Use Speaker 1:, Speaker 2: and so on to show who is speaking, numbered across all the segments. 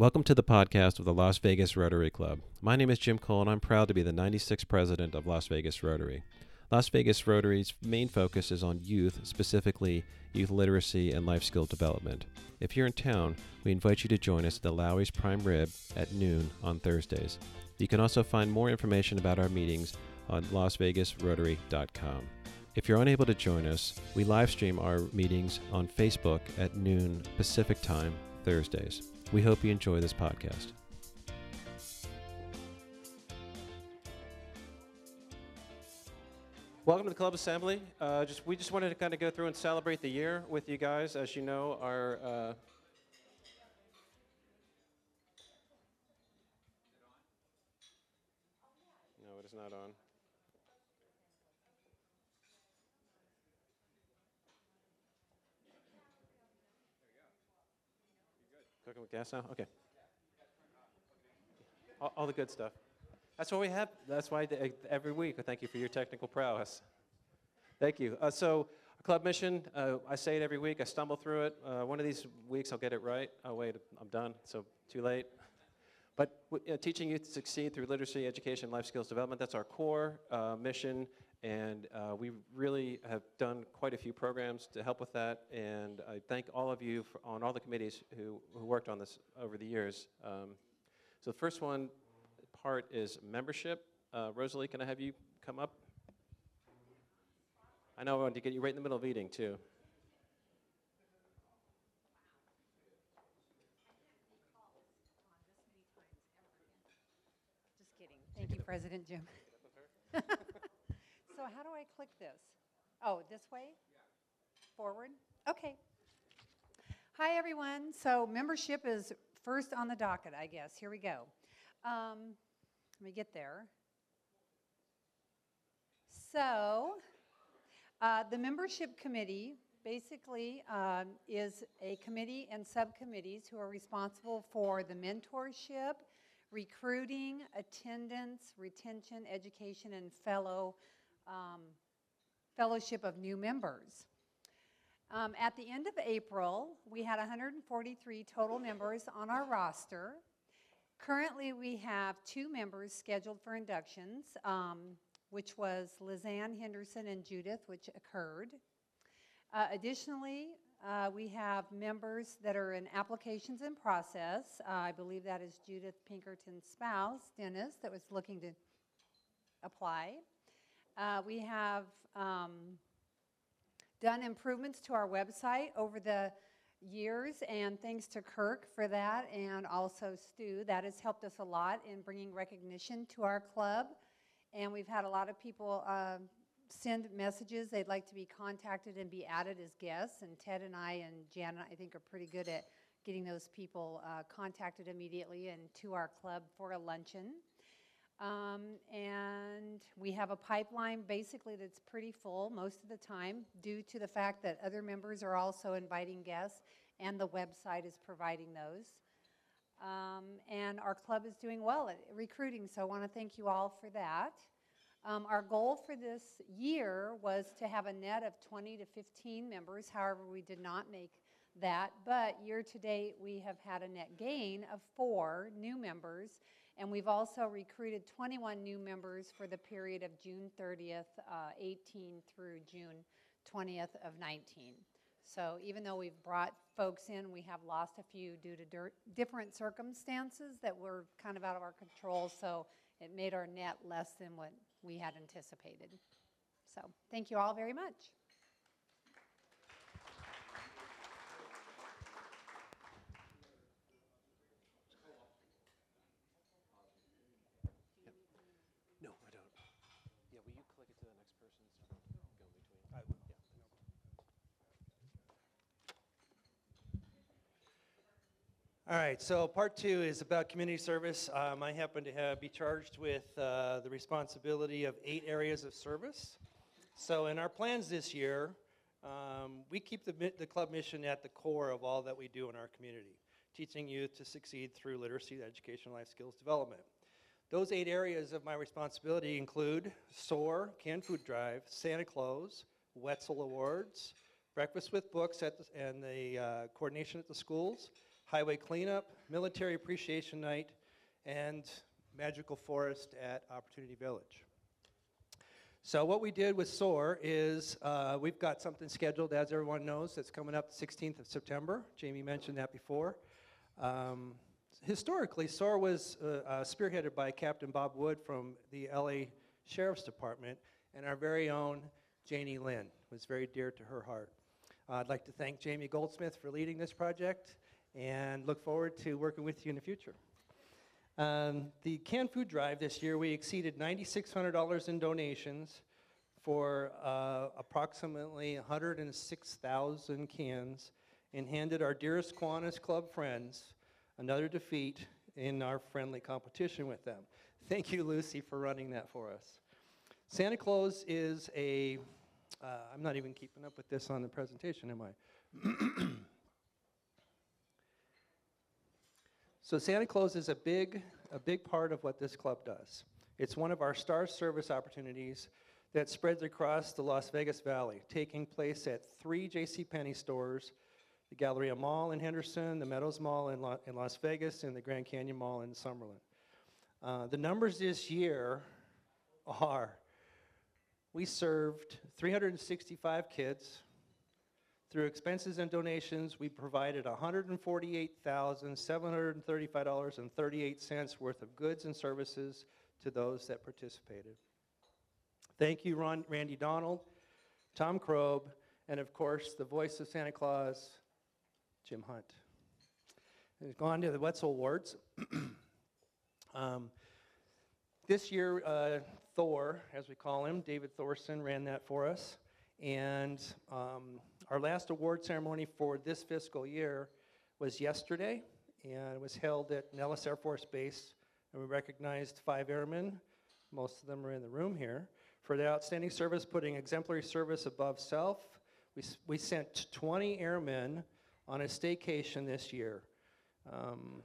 Speaker 1: Welcome to the podcast of the Las Vegas Rotary Club. My name is Jim Cole, and I'm proud to be the 96th president of Las Vegas Rotary. Las Vegas Rotary's main focus is on youth, specifically youth literacy and life skill development. If you're in town, we invite you to join us at the Lawry's Prime Rib at noon on Thursdays. You can also find more information about our meetings on lasvegasrotary.com. If you're unable to join us, we live stream our meetings on Facebook at noon Pacific Time Thursdays. We hope you enjoy this podcast. Welcome to the club assembly. Uh, just we just wanted to kind of go through and celebrate the year with you guys. As you know, our uh, no, it is not on. Cooking with gas now? Okay. All, all the good stuff. That's what we have. That's why every week. Thank you for your technical prowess. Thank you. Uh, so, club mission. Uh, I say it every week. I stumble through it. Uh, one of these weeks, I'll get it right. Oh wait, I'm done. So too late. But teaching youth to succeed through literacy, education, life skills development. That's our core uh, mission, and uh, we really have done quite a few programs to help with that. And I thank all of you for, on all the committees who, who worked on this over the years. Um, so the first one part is membership. Uh, Rosalie, can I have you come up? I know I wanted to get you right in the middle of eating, too.
Speaker 2: Just kidding. Thank you, President Jim. So how do I click this? Oh, this way? Forward? Okay. Hi, everyone. So membership is first on the docket, I guess. Here we go. Um, Let me get there. So, uh, the membership committee basically um, is a committee and subcommittees who are responsible for the mentorship, recruiting, attendance, retention, education, and fellow um, fellowship of new members. Um, at the end of April, we had 143 total members on our roster. Currently, we have two members scheduled for inductions, um, which was Lizanne Henderson and Judith, which occurred. Uh, additionally, uh, we have members that are in applications in process. Uh, I believe that is Judith Pinkerton's spouse, Dennis, that was looking to apply. Uh, we have um, done improvements to our website over the years, and thanks to Kirk for that, and also Stu, that has helped us a lot in bringing recognition to our club. And we've had a lot of people uh, send messages they'd like to be contacted and be added as guests. And Ted and I and Janet, I think, are pretty good at getting those people uh, contacted immediately and to our club for a luncheon. Um, and we have a pipeline basically that's pretty full most of the time due to the fact that other members are also inviting guests and the website is providing those. Um, and our club is doing well at recruiting, so I want to thank you all for that. Um, our goal for this year was to have a net of 20 to 15 members. However, we did not make that. But year to date, we have had a net gain of four new members. And we've also recruited 21 new members for the period of June 30th, uh, 18 through June 20th of 19. So even though we've brought folks in, we have lost a few due to different circumstances that were kind of out of our control. So it made our net less than what we had anticipated. So thank you all very much.
Speaker 1: No, I don't. Yeah, will you click it to the next person? so I don't go in between? I will.
Speaker 3: All right, so part two is about community service. Um, I happen to have, be charged with uh, the responsibility of eight areas of service. So in our plans this year, um, we keep the, the club mission at the core of all that we do in our community, teaching youth to succeed through literacy, education, life skills development. Those eight areas of my responsibility include SOAR, Canned Food Drive, Santa Claus, Wetzel Awards, Breakfast with Books the, and the uh, coordination at the schools, highway cleanup, military appreciation night, and magical forest at Opportunity Village. So what we did with SOAR is uh, we've got something scheduled, as everyone knows, that's coming up the 16th of September. Jamie mentioned that before. Um, historically, SOAR was uh, uh, spearheaded by Captain Bob Wood from the LA Sheriff's Department, and our very own Janie Lynn was very dear to her heart. I'd like to thank Jamie Goldsmith for leading this project and look forward to working with you in the future. Um, the canned food drive this year, we exceeded $9,600 in donations for uh, approximately 106,000 cans and handed our dearest Kiwanis Club friends another defeat in our friendly competition with them. Thank you, Lucy, for running that for us. Santa Claus is a, uh, I'm not even keeping up with this on the presentation, am I? So Santa Claus is a big, a big part of what this club does. It's one of our star service opportunities that spreads across the Las Vegas Valley, taking place at three J.C. Penney stores, the Galleria Mall in Henderson, the Meadows Mall in, La- in Las Vegas, and the Grand Canyon Mall in Summerlin. Uh, the numbers this year are we served 365 kids, through expenses and donations, we provided $148,735.38 worth of goods and services to those that participated. Thank you, Ron, Randy Donald, Tom Krob, and of course, the voice of Santa Claus, Jim Hunt. We've gone to the Wetzel Awards. um, this year, uh, Thor, as we call him, David Thorson, ran that for us. And um, our last award ceremony for this fiscal year was yesterday, and it was held at Nellis Air Force Base. And we recognized five airmen, most of them are in the room here, for their outstanding service, putting exemplary service above self. We, we sent 20 airmen on a staycation this year. Um,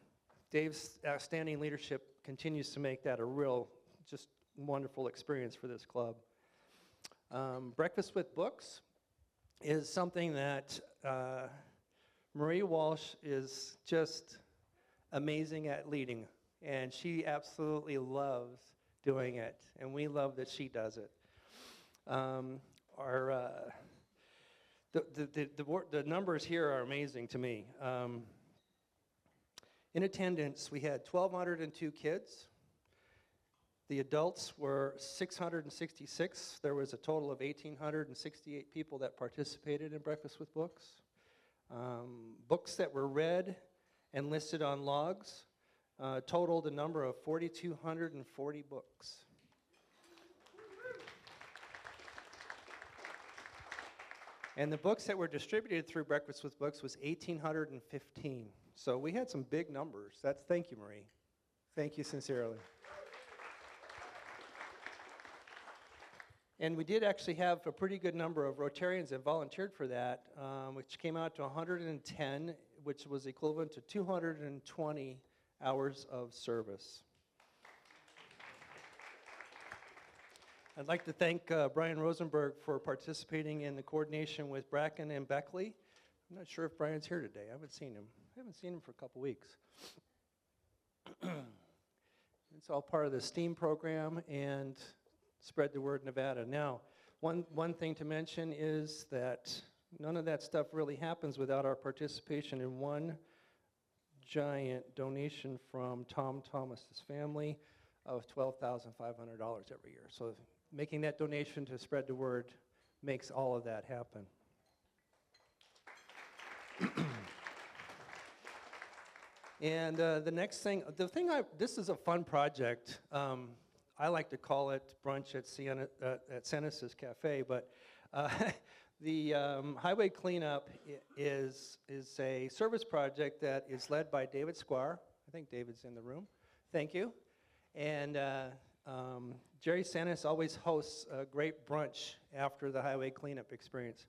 Speaker 3: Dave's outstanding leadership continues to make that a real, just wonderful experience for this club. Um, Breakfast with Books is something that uh, Marie Walsh is just amazing at leading, and she absolutely loves doing it, and we love that she does it. Um, our uh, the, the, the, the, numbers here are amazing to me. Um, in attendance, we had 1,202 kids. The adults were 666. There was a total of 1,868 people that participated in Breakfast with Books. Um, books that were read and listed on logs uh, totaled a number of 4,240 books. And the books that were distributed through Breakfast with Books was 1,815. So we had some big numbers. That's thank you, Marie. Thank you sincerely. And we did actually have a pretty good number of Rotarians that volunteered for that, um, which came out to 110, which was equivalent to 220 hours of service. I'd like to thank uh, Brian Rosenberg for participating in the coordination with Bracken and Beckley. I'm not sure if Brian's here today. I haven't seen him. I haven't seen him for a couple weeks. it's all part of the STEAM program and Spread the Word Nevada. Now, one, one thing to mention is that none of that stuff really happens without our participation in one giant donation from Tom Thomas's family of $12,500 every year. So making that donation to spread the word makes all of that happen. and uh, the next thing, the thing I, this is a fun project. Um, I like to call it brunch at, Sienna, uh, at Senesis Cafe, but uh, the um, highway cleanup is, is a service project that is led by David Squire. I think David's in the room. Thank you. And uh, um, Jerry Sanis always hosts a great brunch after the highway cleanup experience.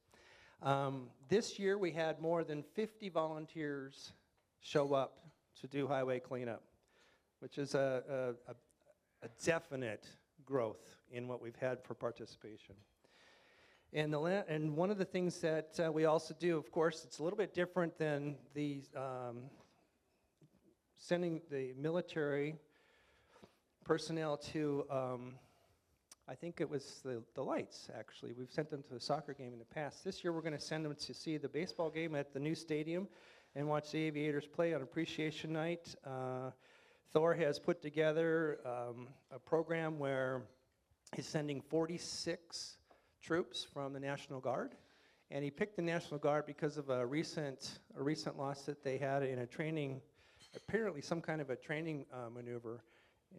Speaker 3: Um, this year we had more than 50 volunteers show up to do highway cleanup, which is a, a a definite growth in what we've had for participation. And, the and one of the things that uh, we also do, of course, it's a little bit different than the um, sending the military personnel to, um, I think it was the, the Lights, actually. We've sent them to a soccer game in the past. This year, we're going to send them to see the baseball game at the new stadium and watch the Aviators play on Appreciation Night. Uh, Thor has put together um, a program where he's sending 46 troops from the National Guard. And he picked the National Guard because of a recent, a recent loss that they had in a training, apparently some kind of a training uh, maneuver.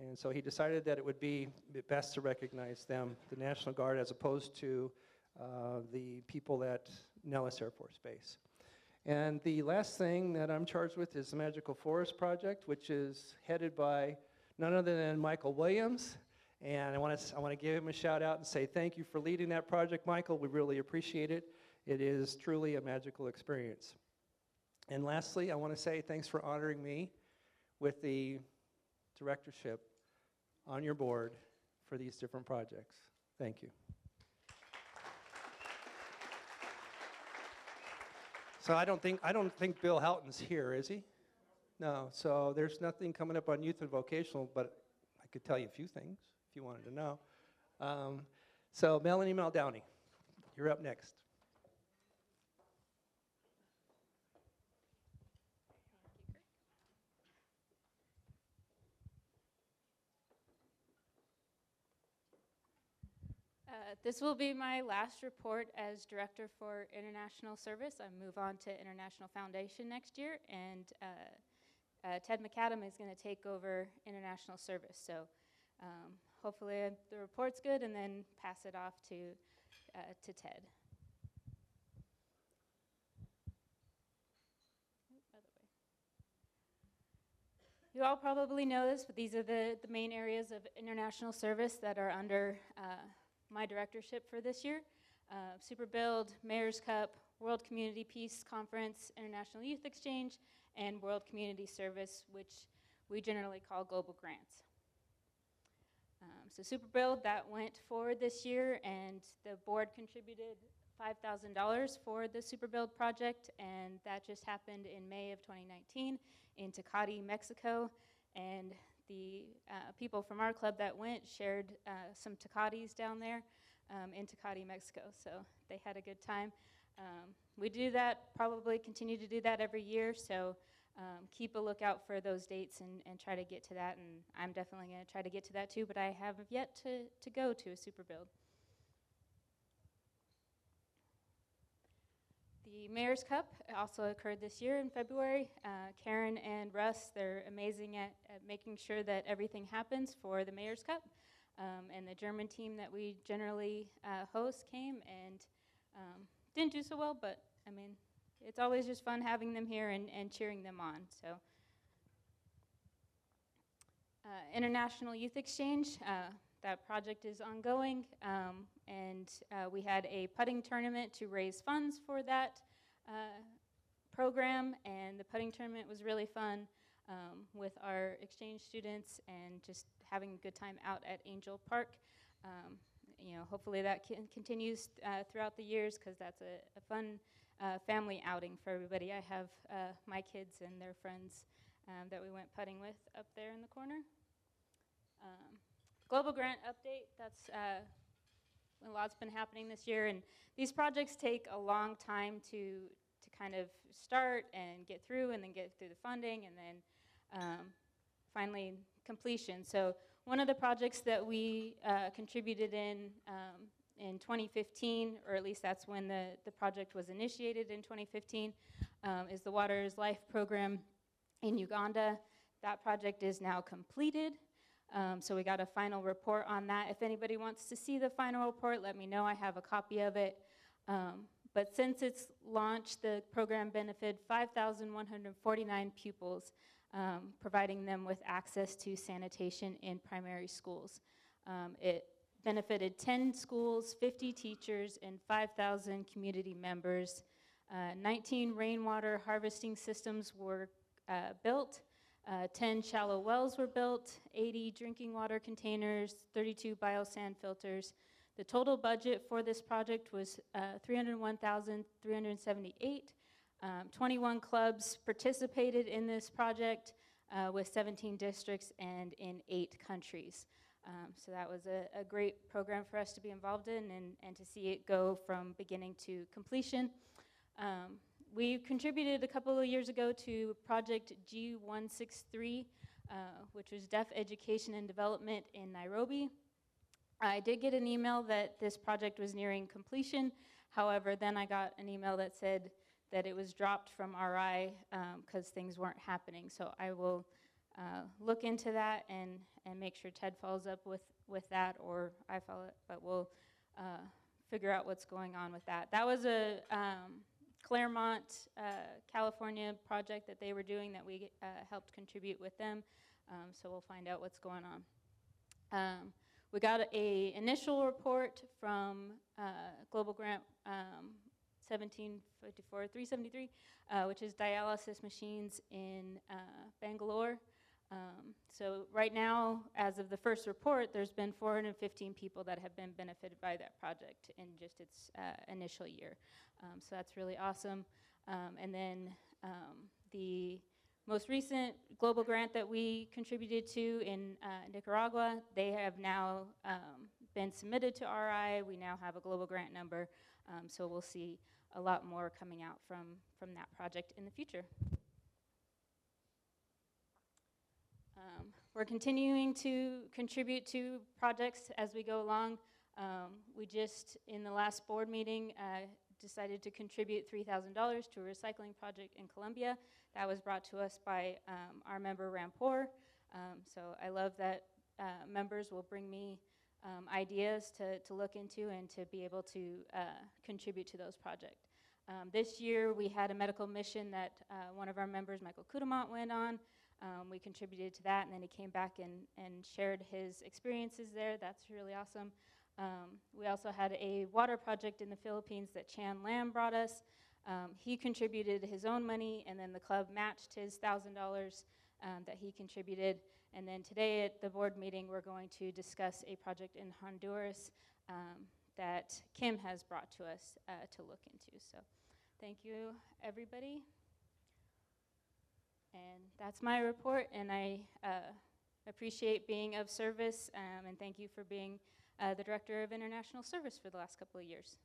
Speaker 3: And so he decided that it would be best to recognize them, the National Guard, as opposed to uh, the people at Nellis Air Force Base. And the last thing that I'm charged with is the Magical Forest Project, which is headed by none other than Michael Williams. And I want to I want to give him a shout out and say thank you for leading that project, Michael. We really appreciate it. It is truly a magical experience. And lastly, I want to say thanks for honoring me with the directorship on your board for these different projects. Thank you. So I don't think I don't think Bill Houghton's here, is he? No. So there's nothing coming up on youth and vocational, but I could tell you a few things if you wanted to know. Um, so Melanie Maldowney, you're up next.
Speaker 4: Uh, This will be my last report as Director for International Service. I move on to International Foundation next year, and uh, uh, Ted McAdam is going to take over International Service. So um, hopefully uh, the report's good, and then pass it off to, uh, to Ted. You all probably know this, but these are the, the main areas of international service that are under uh, my directorship for this year. Uh, Super Build, Mayor's Cup, World Community Peace Conference, International Youth Exchange, and World Community Service, which we generally call Global Grants. Um, so SuperBuild, that went forward this year, and the board contributed $5,000 for the SuperBuild project, and that just happened in May of 2019 in Tecate, Mexico. And the uh, people from our club that went shared uh, some Tecates down there um, in Tecate, Mexico. So they had a good time. Um, we do that, probably continue to do that every year. So um, keep a lookout for those dates and, and try to get to that. And I'm definitely going to try to get to that too, but I have yet to, to go to a super build. The Mayor's Cup also occurred this year in February. Uh, Karen and Russ, they're amazing at, at making sure that everything happens for the Mayor's Cup. Um, and the German team that we generally uh, host came and um, didn't do so well, but I mean, it's always just fun having them here and, and cheering them on. So, uh, International Youth Exchange, uh, that project is ongoing, um, and uh, we had a putting tournament to raise funds for that uh, program, and the putting tournament was really fun um, with our exchange students and just having a good time out at Angel Park. Um, you know, hopefully that can continues uh, throughout the years because that's a, a fun uh, family outing for everybody. I have uh, my kids and their friends um, that we went putting with up there in the corner. Um, Global grant update, that's uh, a lot's been happening this year, and these projects take a long time to, to kind of start and get through, and then get through the funding, and then um, finally completion. So one of the projects that we uh, contributed in um, in 2015, or at least that's when the, the project was initiated in 2015, um, is the Water is Life program in Uganda. That project is now completed. Um, so we got a final report on that. If anybody wants to see the final report, let me know. I have a copy of it. Um, but since its launch, the program benefited 5,149 pupils, um, providing them with access to sanitation in primary schools. Um, it benefited 10 schools, 50 teachers, and 5,000 community members. Uh, 19 rainwater harvesting systems were uh, built. Uh, 10 shallow wells were built, 80 drinking water containers, 32 biosand filters. The total budget for this project was uh, 301,378. Um, 21 clubs participated in this project. uh, with 17 districts and in eight countries. Um, so that was a, a great program for us to be involved in and, and to see it go from beginning to completion. Um, we contributed a couple of years ago to Project G163, uh, which was Deaf Education and Development in Nairobi. I did get an email that this project was nearing completion. However, then I got an email that said that it was dropped from RI because things weren't happening. So I will uh, look into that and, and make sure Ted follows up with, with that or I follow it, but we'll uh, figure out what's going on with that. That was a um, Claremont, uh, California project that they were doing that we uh, helped contribute with them. Um, so we'll find out what's going on. Um, we got a initial report from uh, Global Grant um, 1754 373, uh, which is dialysis machines in uh, Bangalore. Um, so right now, as of the first report, there's been 415 people that have been benefited by that project in just its uh, initial year. Um, so that's really awesome. Um, and then um, the most recent global grant that we contributed to in uh, Nicaragua, they have now um, been submitted to RI. We now have a global grant number, um, so we'll see a lot more coming out from, from that project in the future. Um, we're continuing to contribute to projects as we go along. Um, we just, in the last board meeting, uh, decided to contribute $3,000 to a recycling project in Colombia. That was brought to us by um, our member Rampor. Um, so I love that uh, members will bring me um, ideas to, to look into and to be able to uh, contribute to those projects. Um, this year we had a medical mission that uh, one of our members, Michael Kudamont, went on. Um, we contributed to that, and then he came back and, and shared his experiences there. That's really awesome. Um, we also had a water project in the Philippines that Chan Lam brought us. Um, he contributed his own money, and then the club matched his $1,000 um, that he contributed. And then today at the board meeting, we're going to discuss a project in Honduras um, that Kim has brought to us uh, to look into. So thank you, everybody. And that's my report, and I uh, appreciate being of service, um, and thank you for being uh, the Director of International Service for the last couple of years.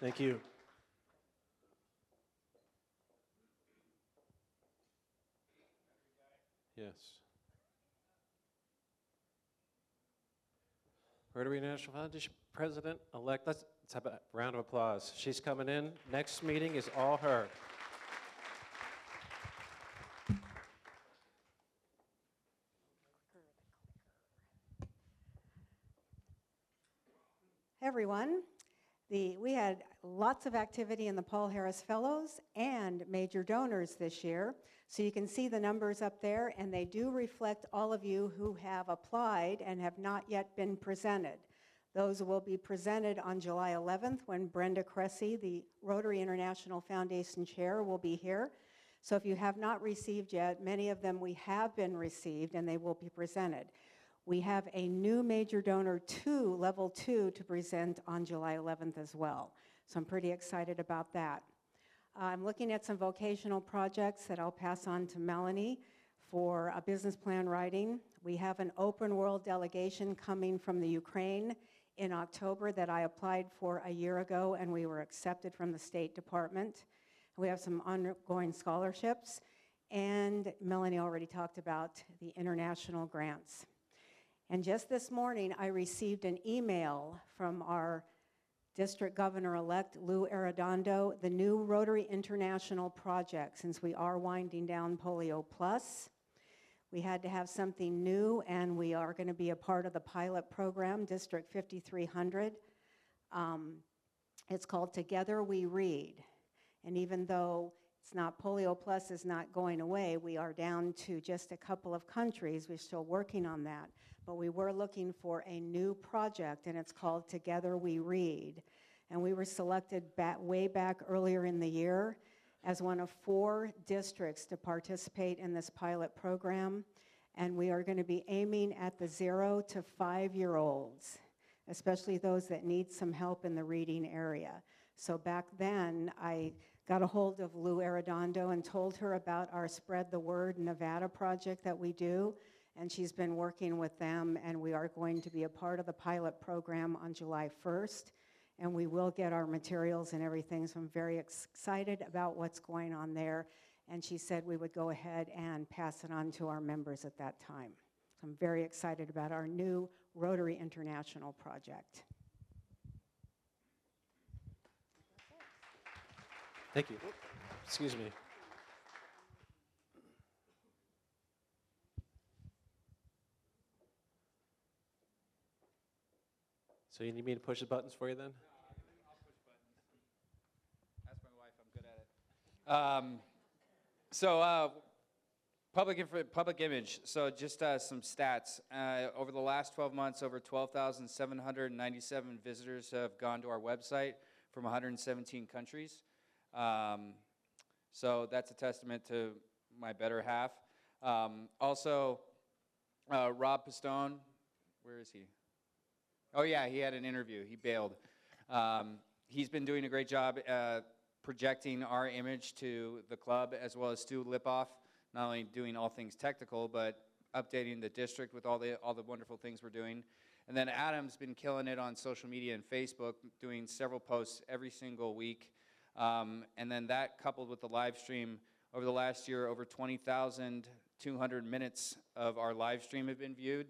Speaker 1: Thank you. Yes. Rotary National Foundation President-elect, let's, have a round of applause. She's coming in. Next meeting is all her.
Speaker 5: everyone. The, we had lots of activity in the Paul Harris Fellows and major donors this year. So you can see the numbers up there, and they do reflect all of you who have applied and have not yet been presented. Those will be presented on July 11th when Brenda Cressey, the Rotary International Foundation Chair, will be here. So if you have not received yet, many of them we have been received and they will be presented. We have a new major donor two, level two, to present on July 11th as well. So I'm pretty excited about that. Uh, I'm looking at some vocational projects that I'll pass on to Melanie for a business plan writing. We have an open world delegation coming from the Ukraine in October that I applied for a year ago and we were accepted from the State Department. We have some ongoing scholarships and Melanie already talked about the international grants. And just this morning, I received an email from our district governor-elect, Lou Arredondo, the new Rotary International project, since we are winding down Polio Plus. We had to have something new, and we are going to be a part of the pilot program, District 5300. Um, it's called Together We Read. And even though it's not Polio Plus is not going away, we are down to just a couple of countries. We're still working on that but we were looking for a new project, and it's called Together We Read. And we were selected way back earlier in the year as one of four districts to participate in this pilot program. And we are going to be aiming at the zero to five year olds, especially those that need some help in the reading area. So back then, I got a hold of Lou Arredondo and told her about our Spread the Word Nevada project that we do. And she's been working with them, and we are going to be a part of the pilot program on July 1st. And we will get our materials and everything, so I'm very excited about what's going on there. And she said we would go ahead and pass it on to our members at that time. So I'm very excited about our new Rotary International project.
Speaker 1: Thank you. Excuse me. So you need me to push the buttons for you then?
Speaker 6: Um, so, uh, public, public image. So, just uh, some stats. Uh, over the last 12 months, over 12,797 visitors have gone to our website from 117 countries. Um, so, that's a testament to my better half. Um, also, uh, Rob Pistone, where is he? Oh, yeah, he had an interview. He bailed. Um, he's been doing a great job uh, projecting our image to the club, as well as Stu Lipoff, not only doing all things technical, but updating the district with all the, all the wonderful things we're doing. And then Adam's been killing it on social media and Facebook, doing several posts every single week. Um, and then that coupled with the live stream, over the last year, over 20,200 minutes of our live stream have been viewed.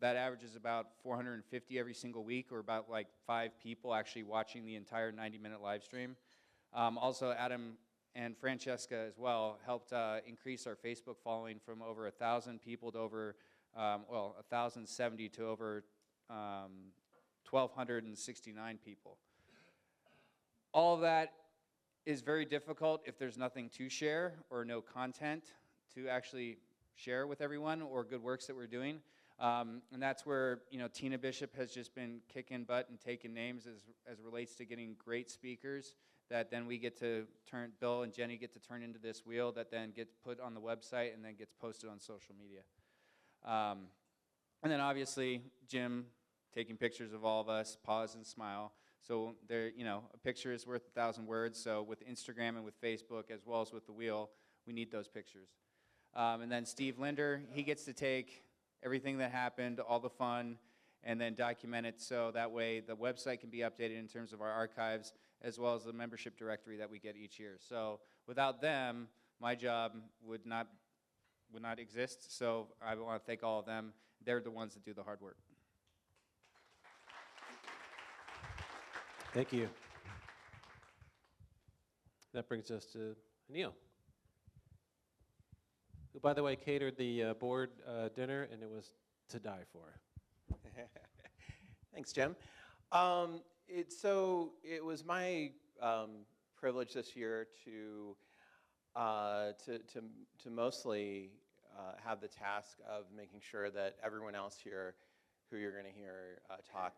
Speaker 6: That averages about 450 every single week, or about like five people actually watching the entire 90-minute live stream. Um, also, Adam and Francesca as well helped uh, increase our Facebook following from over 1,000 people to over, um, well, 1,070 to over um, 1,269 people. All of that is very difficult if there's nothing to share or no content to actually share with everyone or good works that we're doing. Um, and that's where you know Tina Bishop has just been kicking butt and taking names as as relates to getting great speakers that then we get to turn Bill and Jenny get to turn into this wheel that then gets put on the website and then gets posted on social media. Um, and then obviously Jim taking pictures of all of us, pause and smile. So there, you know, a picture is worth a thousand words. So with Instagram and with Facebook, as well as with the wheel, we need those pictures. Um, and then Steve Linder, he gets to take everything that happened, all the fun, and then document it so that way the website can be updated in terms of our archives as well as the membership directory that we get each year. So without them, my job would not would not exist. So I want to thank all of them. They're the ones that do the hard work.
Speaker 1: Thank you. That brings us to Neil, who, by the way, catered the uh, board uh, dinner, and it was to die for.
Speaker 7: Thanks, Jim. Um, it, so it was my um, privilege this year to, uh, to, to, to mostly uh, have the task of making sure that everyone else here who you're going to hear uh, talk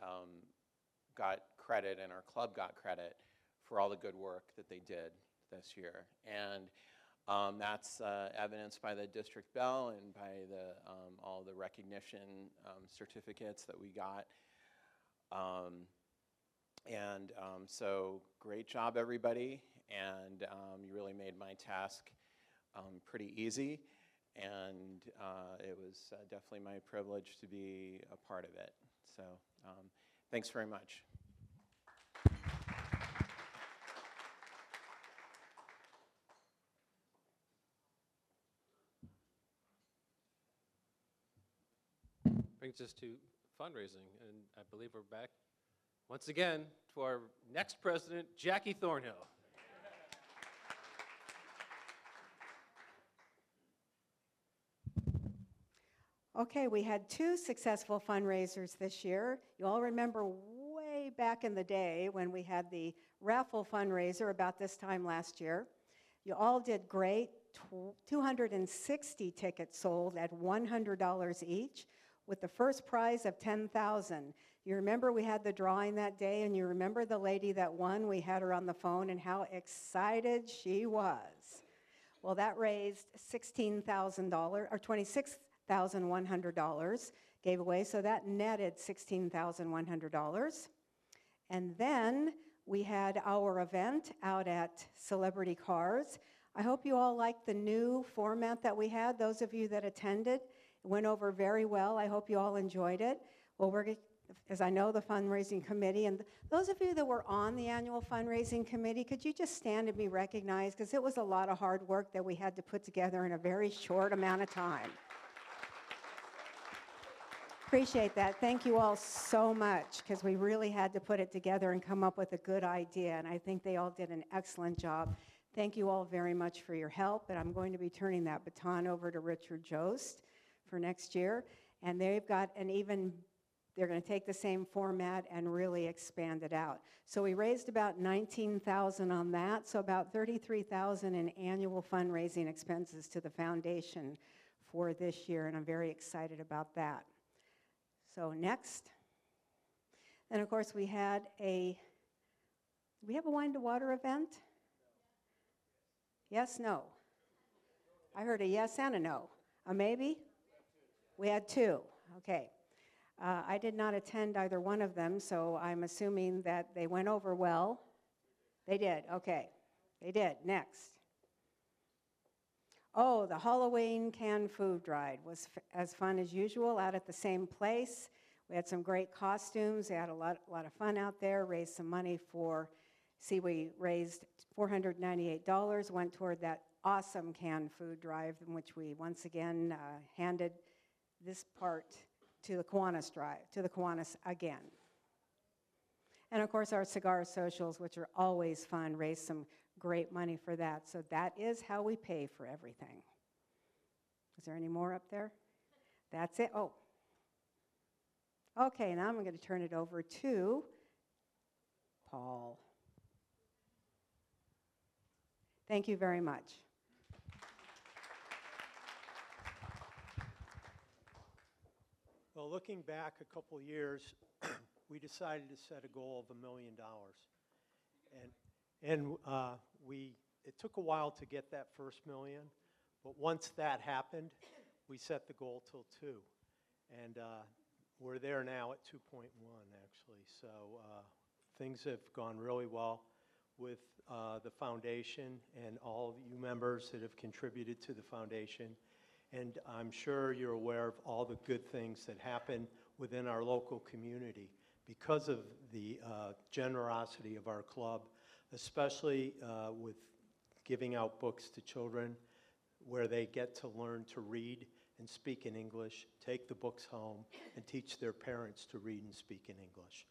Speaker 7: um, got credit and our club got credit for all the good work that they did this year. And um, that's uh, evidenced by the district bell and by the, um, all the recognition um, certificates that we got. Um, and um, so, great job, everybody. And um, you really made my task pretty easy. And uh, it was uh, definitely my privilege to be a part of it. So, thanks very much.
Speaker 1: Brings us to fundraising, and I believe we're back once again to our next president, Jackie Thornhill.
Speaker 5: Okay, we had two successful fundraisers this year. You all remember way back in the day when we had the raffle fundraiser about this time last year. You all did great. 260 tickets sold at $100 each with the first prize of 10,000. You remember we had the drawing that day and you remember the lady that won? We had her on the phone and how excited she was. Well, that raised $16,000 or $26,100 gave away, so that netted $16,100. And then we had our event out at Celebrity Cars. I hope you all liked the new format that we had. Those of you that attended, it went over very well. I hope you all enjoyed it. Well, we're, as I know, the fundraising committee, and those of you that were on the annual fundraising committee, could you just stand and be recognized? Because it was a lot of hard work that we had to put together in a very short amount of time. Appreciate that. Thank you all so much because we really had to put it together and come up with a good idea. And I think they all did an excellent job. Thank you all very much for your help. And I'm going to be turning that baton over to Richard Jost for next year. And they've got an even, they're going to take the same format and really expand it out. So we raised about 19,000 on that. So about 33,000 in annual fundraising expenses to the foundation for this year. And I'm very excited about that. So next. Then, of course, we had a, we have a wine to water event? Yes, no? I heard a yes and a no. A maybe? We had two. Okay. Uh, I did not attend either one of them, so I'm assuming that they went over well. They did. Okay. They did. Next. Oh, the Halloween canned food drive was as fun as usual out at the same place. We had some great costumes. They had a lot, a lot of fun out there, raised some money for, see, we raised $498, went toward that awesome canned food drive, in which we once again uh, handed this part to the Kiwanis Drive, to the Kiwanis again. And of course, our cigar socials, which are always fun, raise some great money for that. So that is how we pay for everything. Is there any more up there? That's it. Oh. Okay, now I'm going to turn it over to Paul. Thank you very much.
Speaker 8: Well, looking back a couple years, we decided to set a goal of a million dollars. And, and uh, we, it took a while to get that first million, but once that happened, we set the goal till two. And uh, we're there now at 2.1, actually. So uh, things have gone really well with uh, the foundation and all of you members that have contributed to the foundation. And I'm sure you're aware of all the good things that happen within our local community because of the uh, generosity of our club, especially uh, with giving out books to children where they get to learn to read and speak in English, take the books home, and teach their parents to read and speak in English,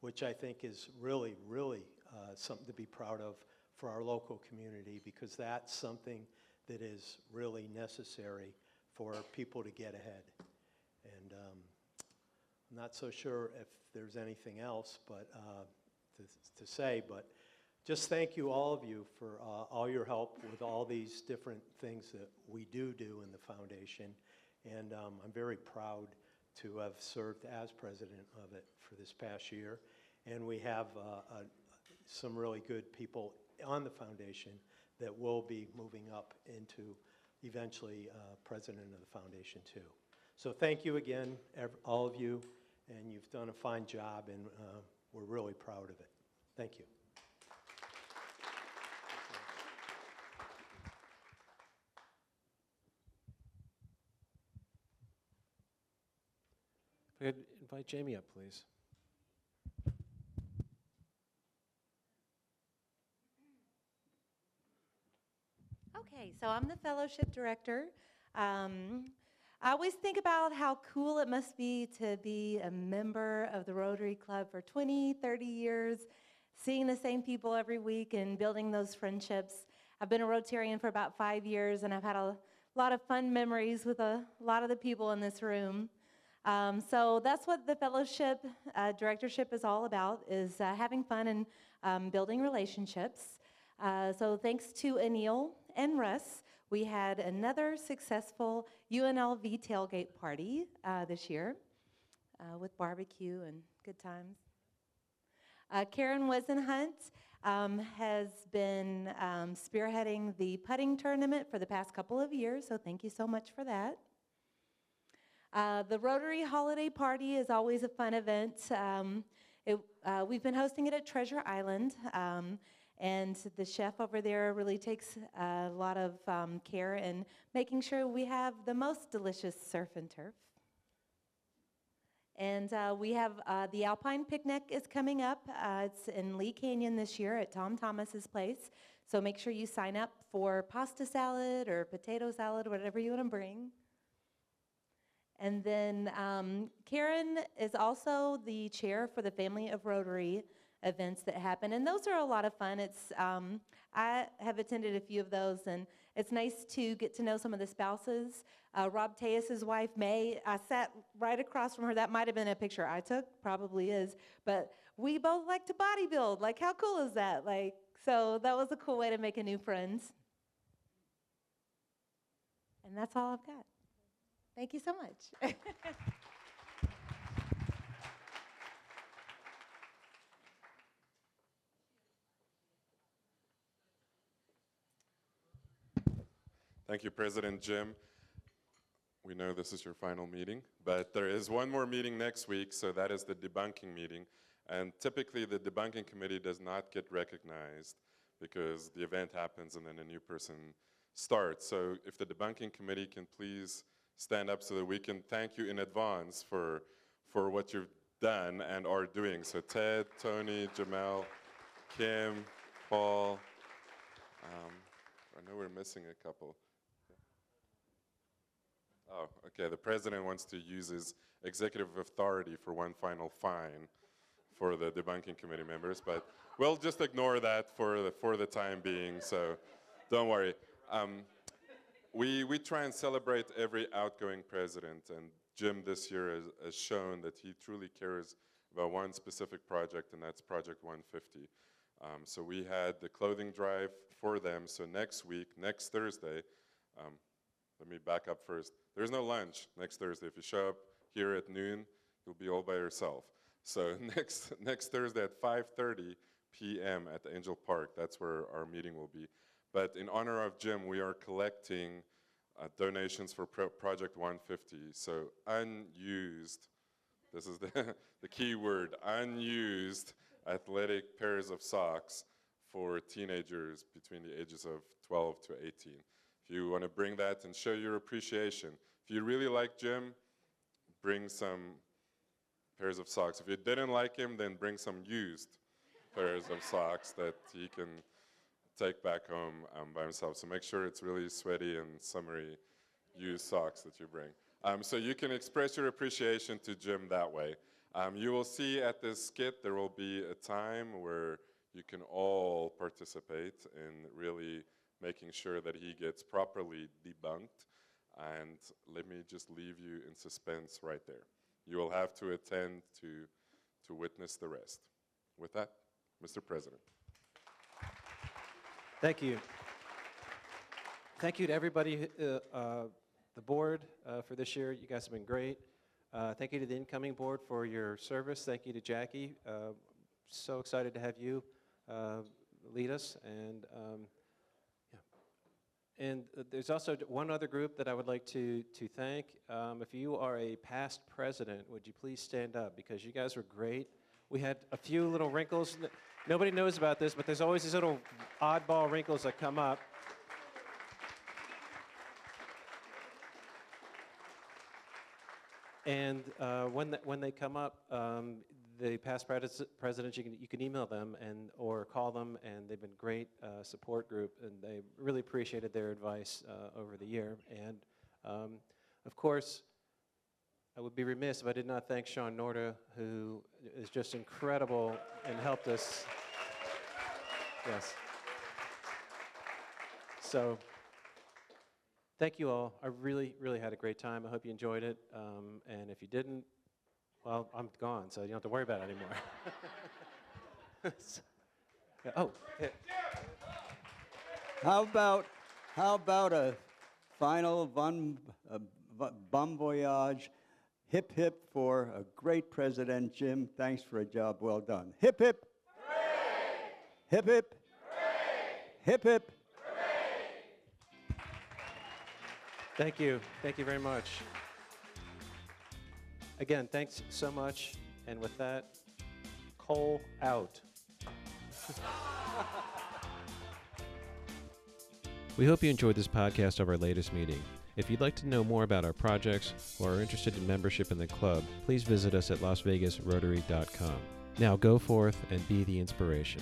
Speaker 8: which I think is really, really uh, something to be proud of for our local community because that's something that is really necessary for people to get ahead. And um, I'm not so sure if there's anything else but uh, to, to say, but just thank you, all of you, for uh, all your help with all these different things that we do do in the foundation. And um, I'm very proud to have served as president of it for this past year. And we have uh, some really good people on the foundation that will be moving up into eventually uh, president of the foundation too. So thank you again, all of you, and you've done a fine job, and uh, we're really proud of it. Thank you.
Speaker 1: Could invite Jamie up, please.
Speaker 9: So I'm the fellowship director. Um, I always think about how cool it must be to be a member of the Rotary Club for 20, 30 years, seeing the same people every week and building those friendships. I've been a Rotarian for about five years, and I've had a lot of fun memories with a lot of the people in this room. Um, so that's what the fellowship uh, directorship is all about: is uh, having fun and um, building relationships. Uh, so thanks to Anil and Russ, we had another successful UNLV tailgate party uh, this year uh, with barbecue and good times. Uh, Karen Wesenhunt um, has been um, spearheading the putting tournament for the past couple of years, so thank you so much for that. Uh, the Rotary Holiday Party is always a fun event. Um, It, uh, we've been hosting it at Treasure Island, um, and the chef over there really takes a lot of um, care in making sure we have the most delicious surf and turf. And uh, we have uh, the Alpine Picnic is coming up. Uh, it's in Lee Canyon this year at Tom Thomas's place. So make sure you sign up for pasta salad or potato salad, whatever you want to bring. And then um, Karen is also the chair for the Family of Rotary events that happen, and those are a lot of fun. It's um, I have attended a few of those, and it's nice to get to know some of the spouses. Uh, Rob Teas's wife May, I sat right across from her. That might have been a picture I took, probably is. But we both like to bodybuild. Like, how cool is that? Like, so that was a cool way to make a new friends. And that's all I've got. Thank you so much.
Speaker 10: Thank you, President Jim. We know this is your final meeting, but there is one more meeting next week, so that is the debunking meeting. And typically, the debunking committee does not get recognized because the event happens and then a new person starts. So if the debunking committee can please stand up so that we can thank you in advance for, for what you've done and are doing. So Ted, Tony, Jamel, Kim, Paul, um, I know we're missing a couple. Oh, okay. The president wants to use his executive authority for one final fine for the debunking committee members, but we'll just ignore that for the, for the time being, so don't worry. Um, we, we try and celebrate every outgoing president, and Jim this year has, has shown that he truly cares about one specific project, and that's Project 150. Um, so we had the clothing drive for them, so next week, next Thursday, um, let me back up first. There's no lunch next Thursday. If you show up here at noon, you'll be all by yourself. So next next Thursday at 5:30 p.m. at the Angel Park, that's where our meeting will be. But in honor of Jim, we are collecting uh, donations for Pro Project 150. So unused, this is the, the key word, unused athletic pairs of socks for teenagers between the ages of 12 to 18. If you want to bring that and show your appreciation. If you really like Jim, bring some pairs of socks. If you didn't like him, then bring some used pairs of socks that he can take back home um, by himself. So make sure it's really sweaty and summery used socks that you bring. Um, so you can express your appreciation to Jim that way. Um, you will see at this skit there will be a time where you can all participate in really making sure that he gets properly debunked. And let me just leave you in suspense right there. You will have to attend to, to witness the rest. With that, Mr. President.
Speaker 1: Thank you. Thank you to everybody, uh, uh, the board, uh, for this year. You guys have been great. Uh, thank you to the incoming board for your service. Thank you to Jackie. Uh, so excited to have you uh, lead us. And um. And there's also one other group that I would like to to thank. Um, if you are a past president, would you please stand up because you guys were great. We had a few little wrinkles. Nobody knows about this, but there's always these little oddball wrinkles that come up. And uh, when, the, when they come up, um, the past presidents, you can, you can email them and, or call them, and they've been great uh, support group, and they really appreciated their advice uh, over the year. And um, of course, I would be remiss if I did not thank Sean Norda, who is just incredible and helped us. Yes. So, thank you all. I really, really had a great time. I hope you enjoyed it. Um, and if you didn't, well, I'm gone, so you don't have to worry about it anymore. So- yeah, oh, yeah.
Speaker 11: How about, how about a final bon, uh, bon voyage, hip hip for a great President Jim. Thanks for a job well done. Hip hip. Hip hip. Hip hip.
Speaker 1: Thank you. Thank you very much. Again, thanks so much. And with that, Cole out. We hope you enjoyed this podcast of our latest meeting. If you'd like to know more about our projects or are interested in membership in the club, please visit us at lasvegasrotary.com. Now go forth and be the inspiration.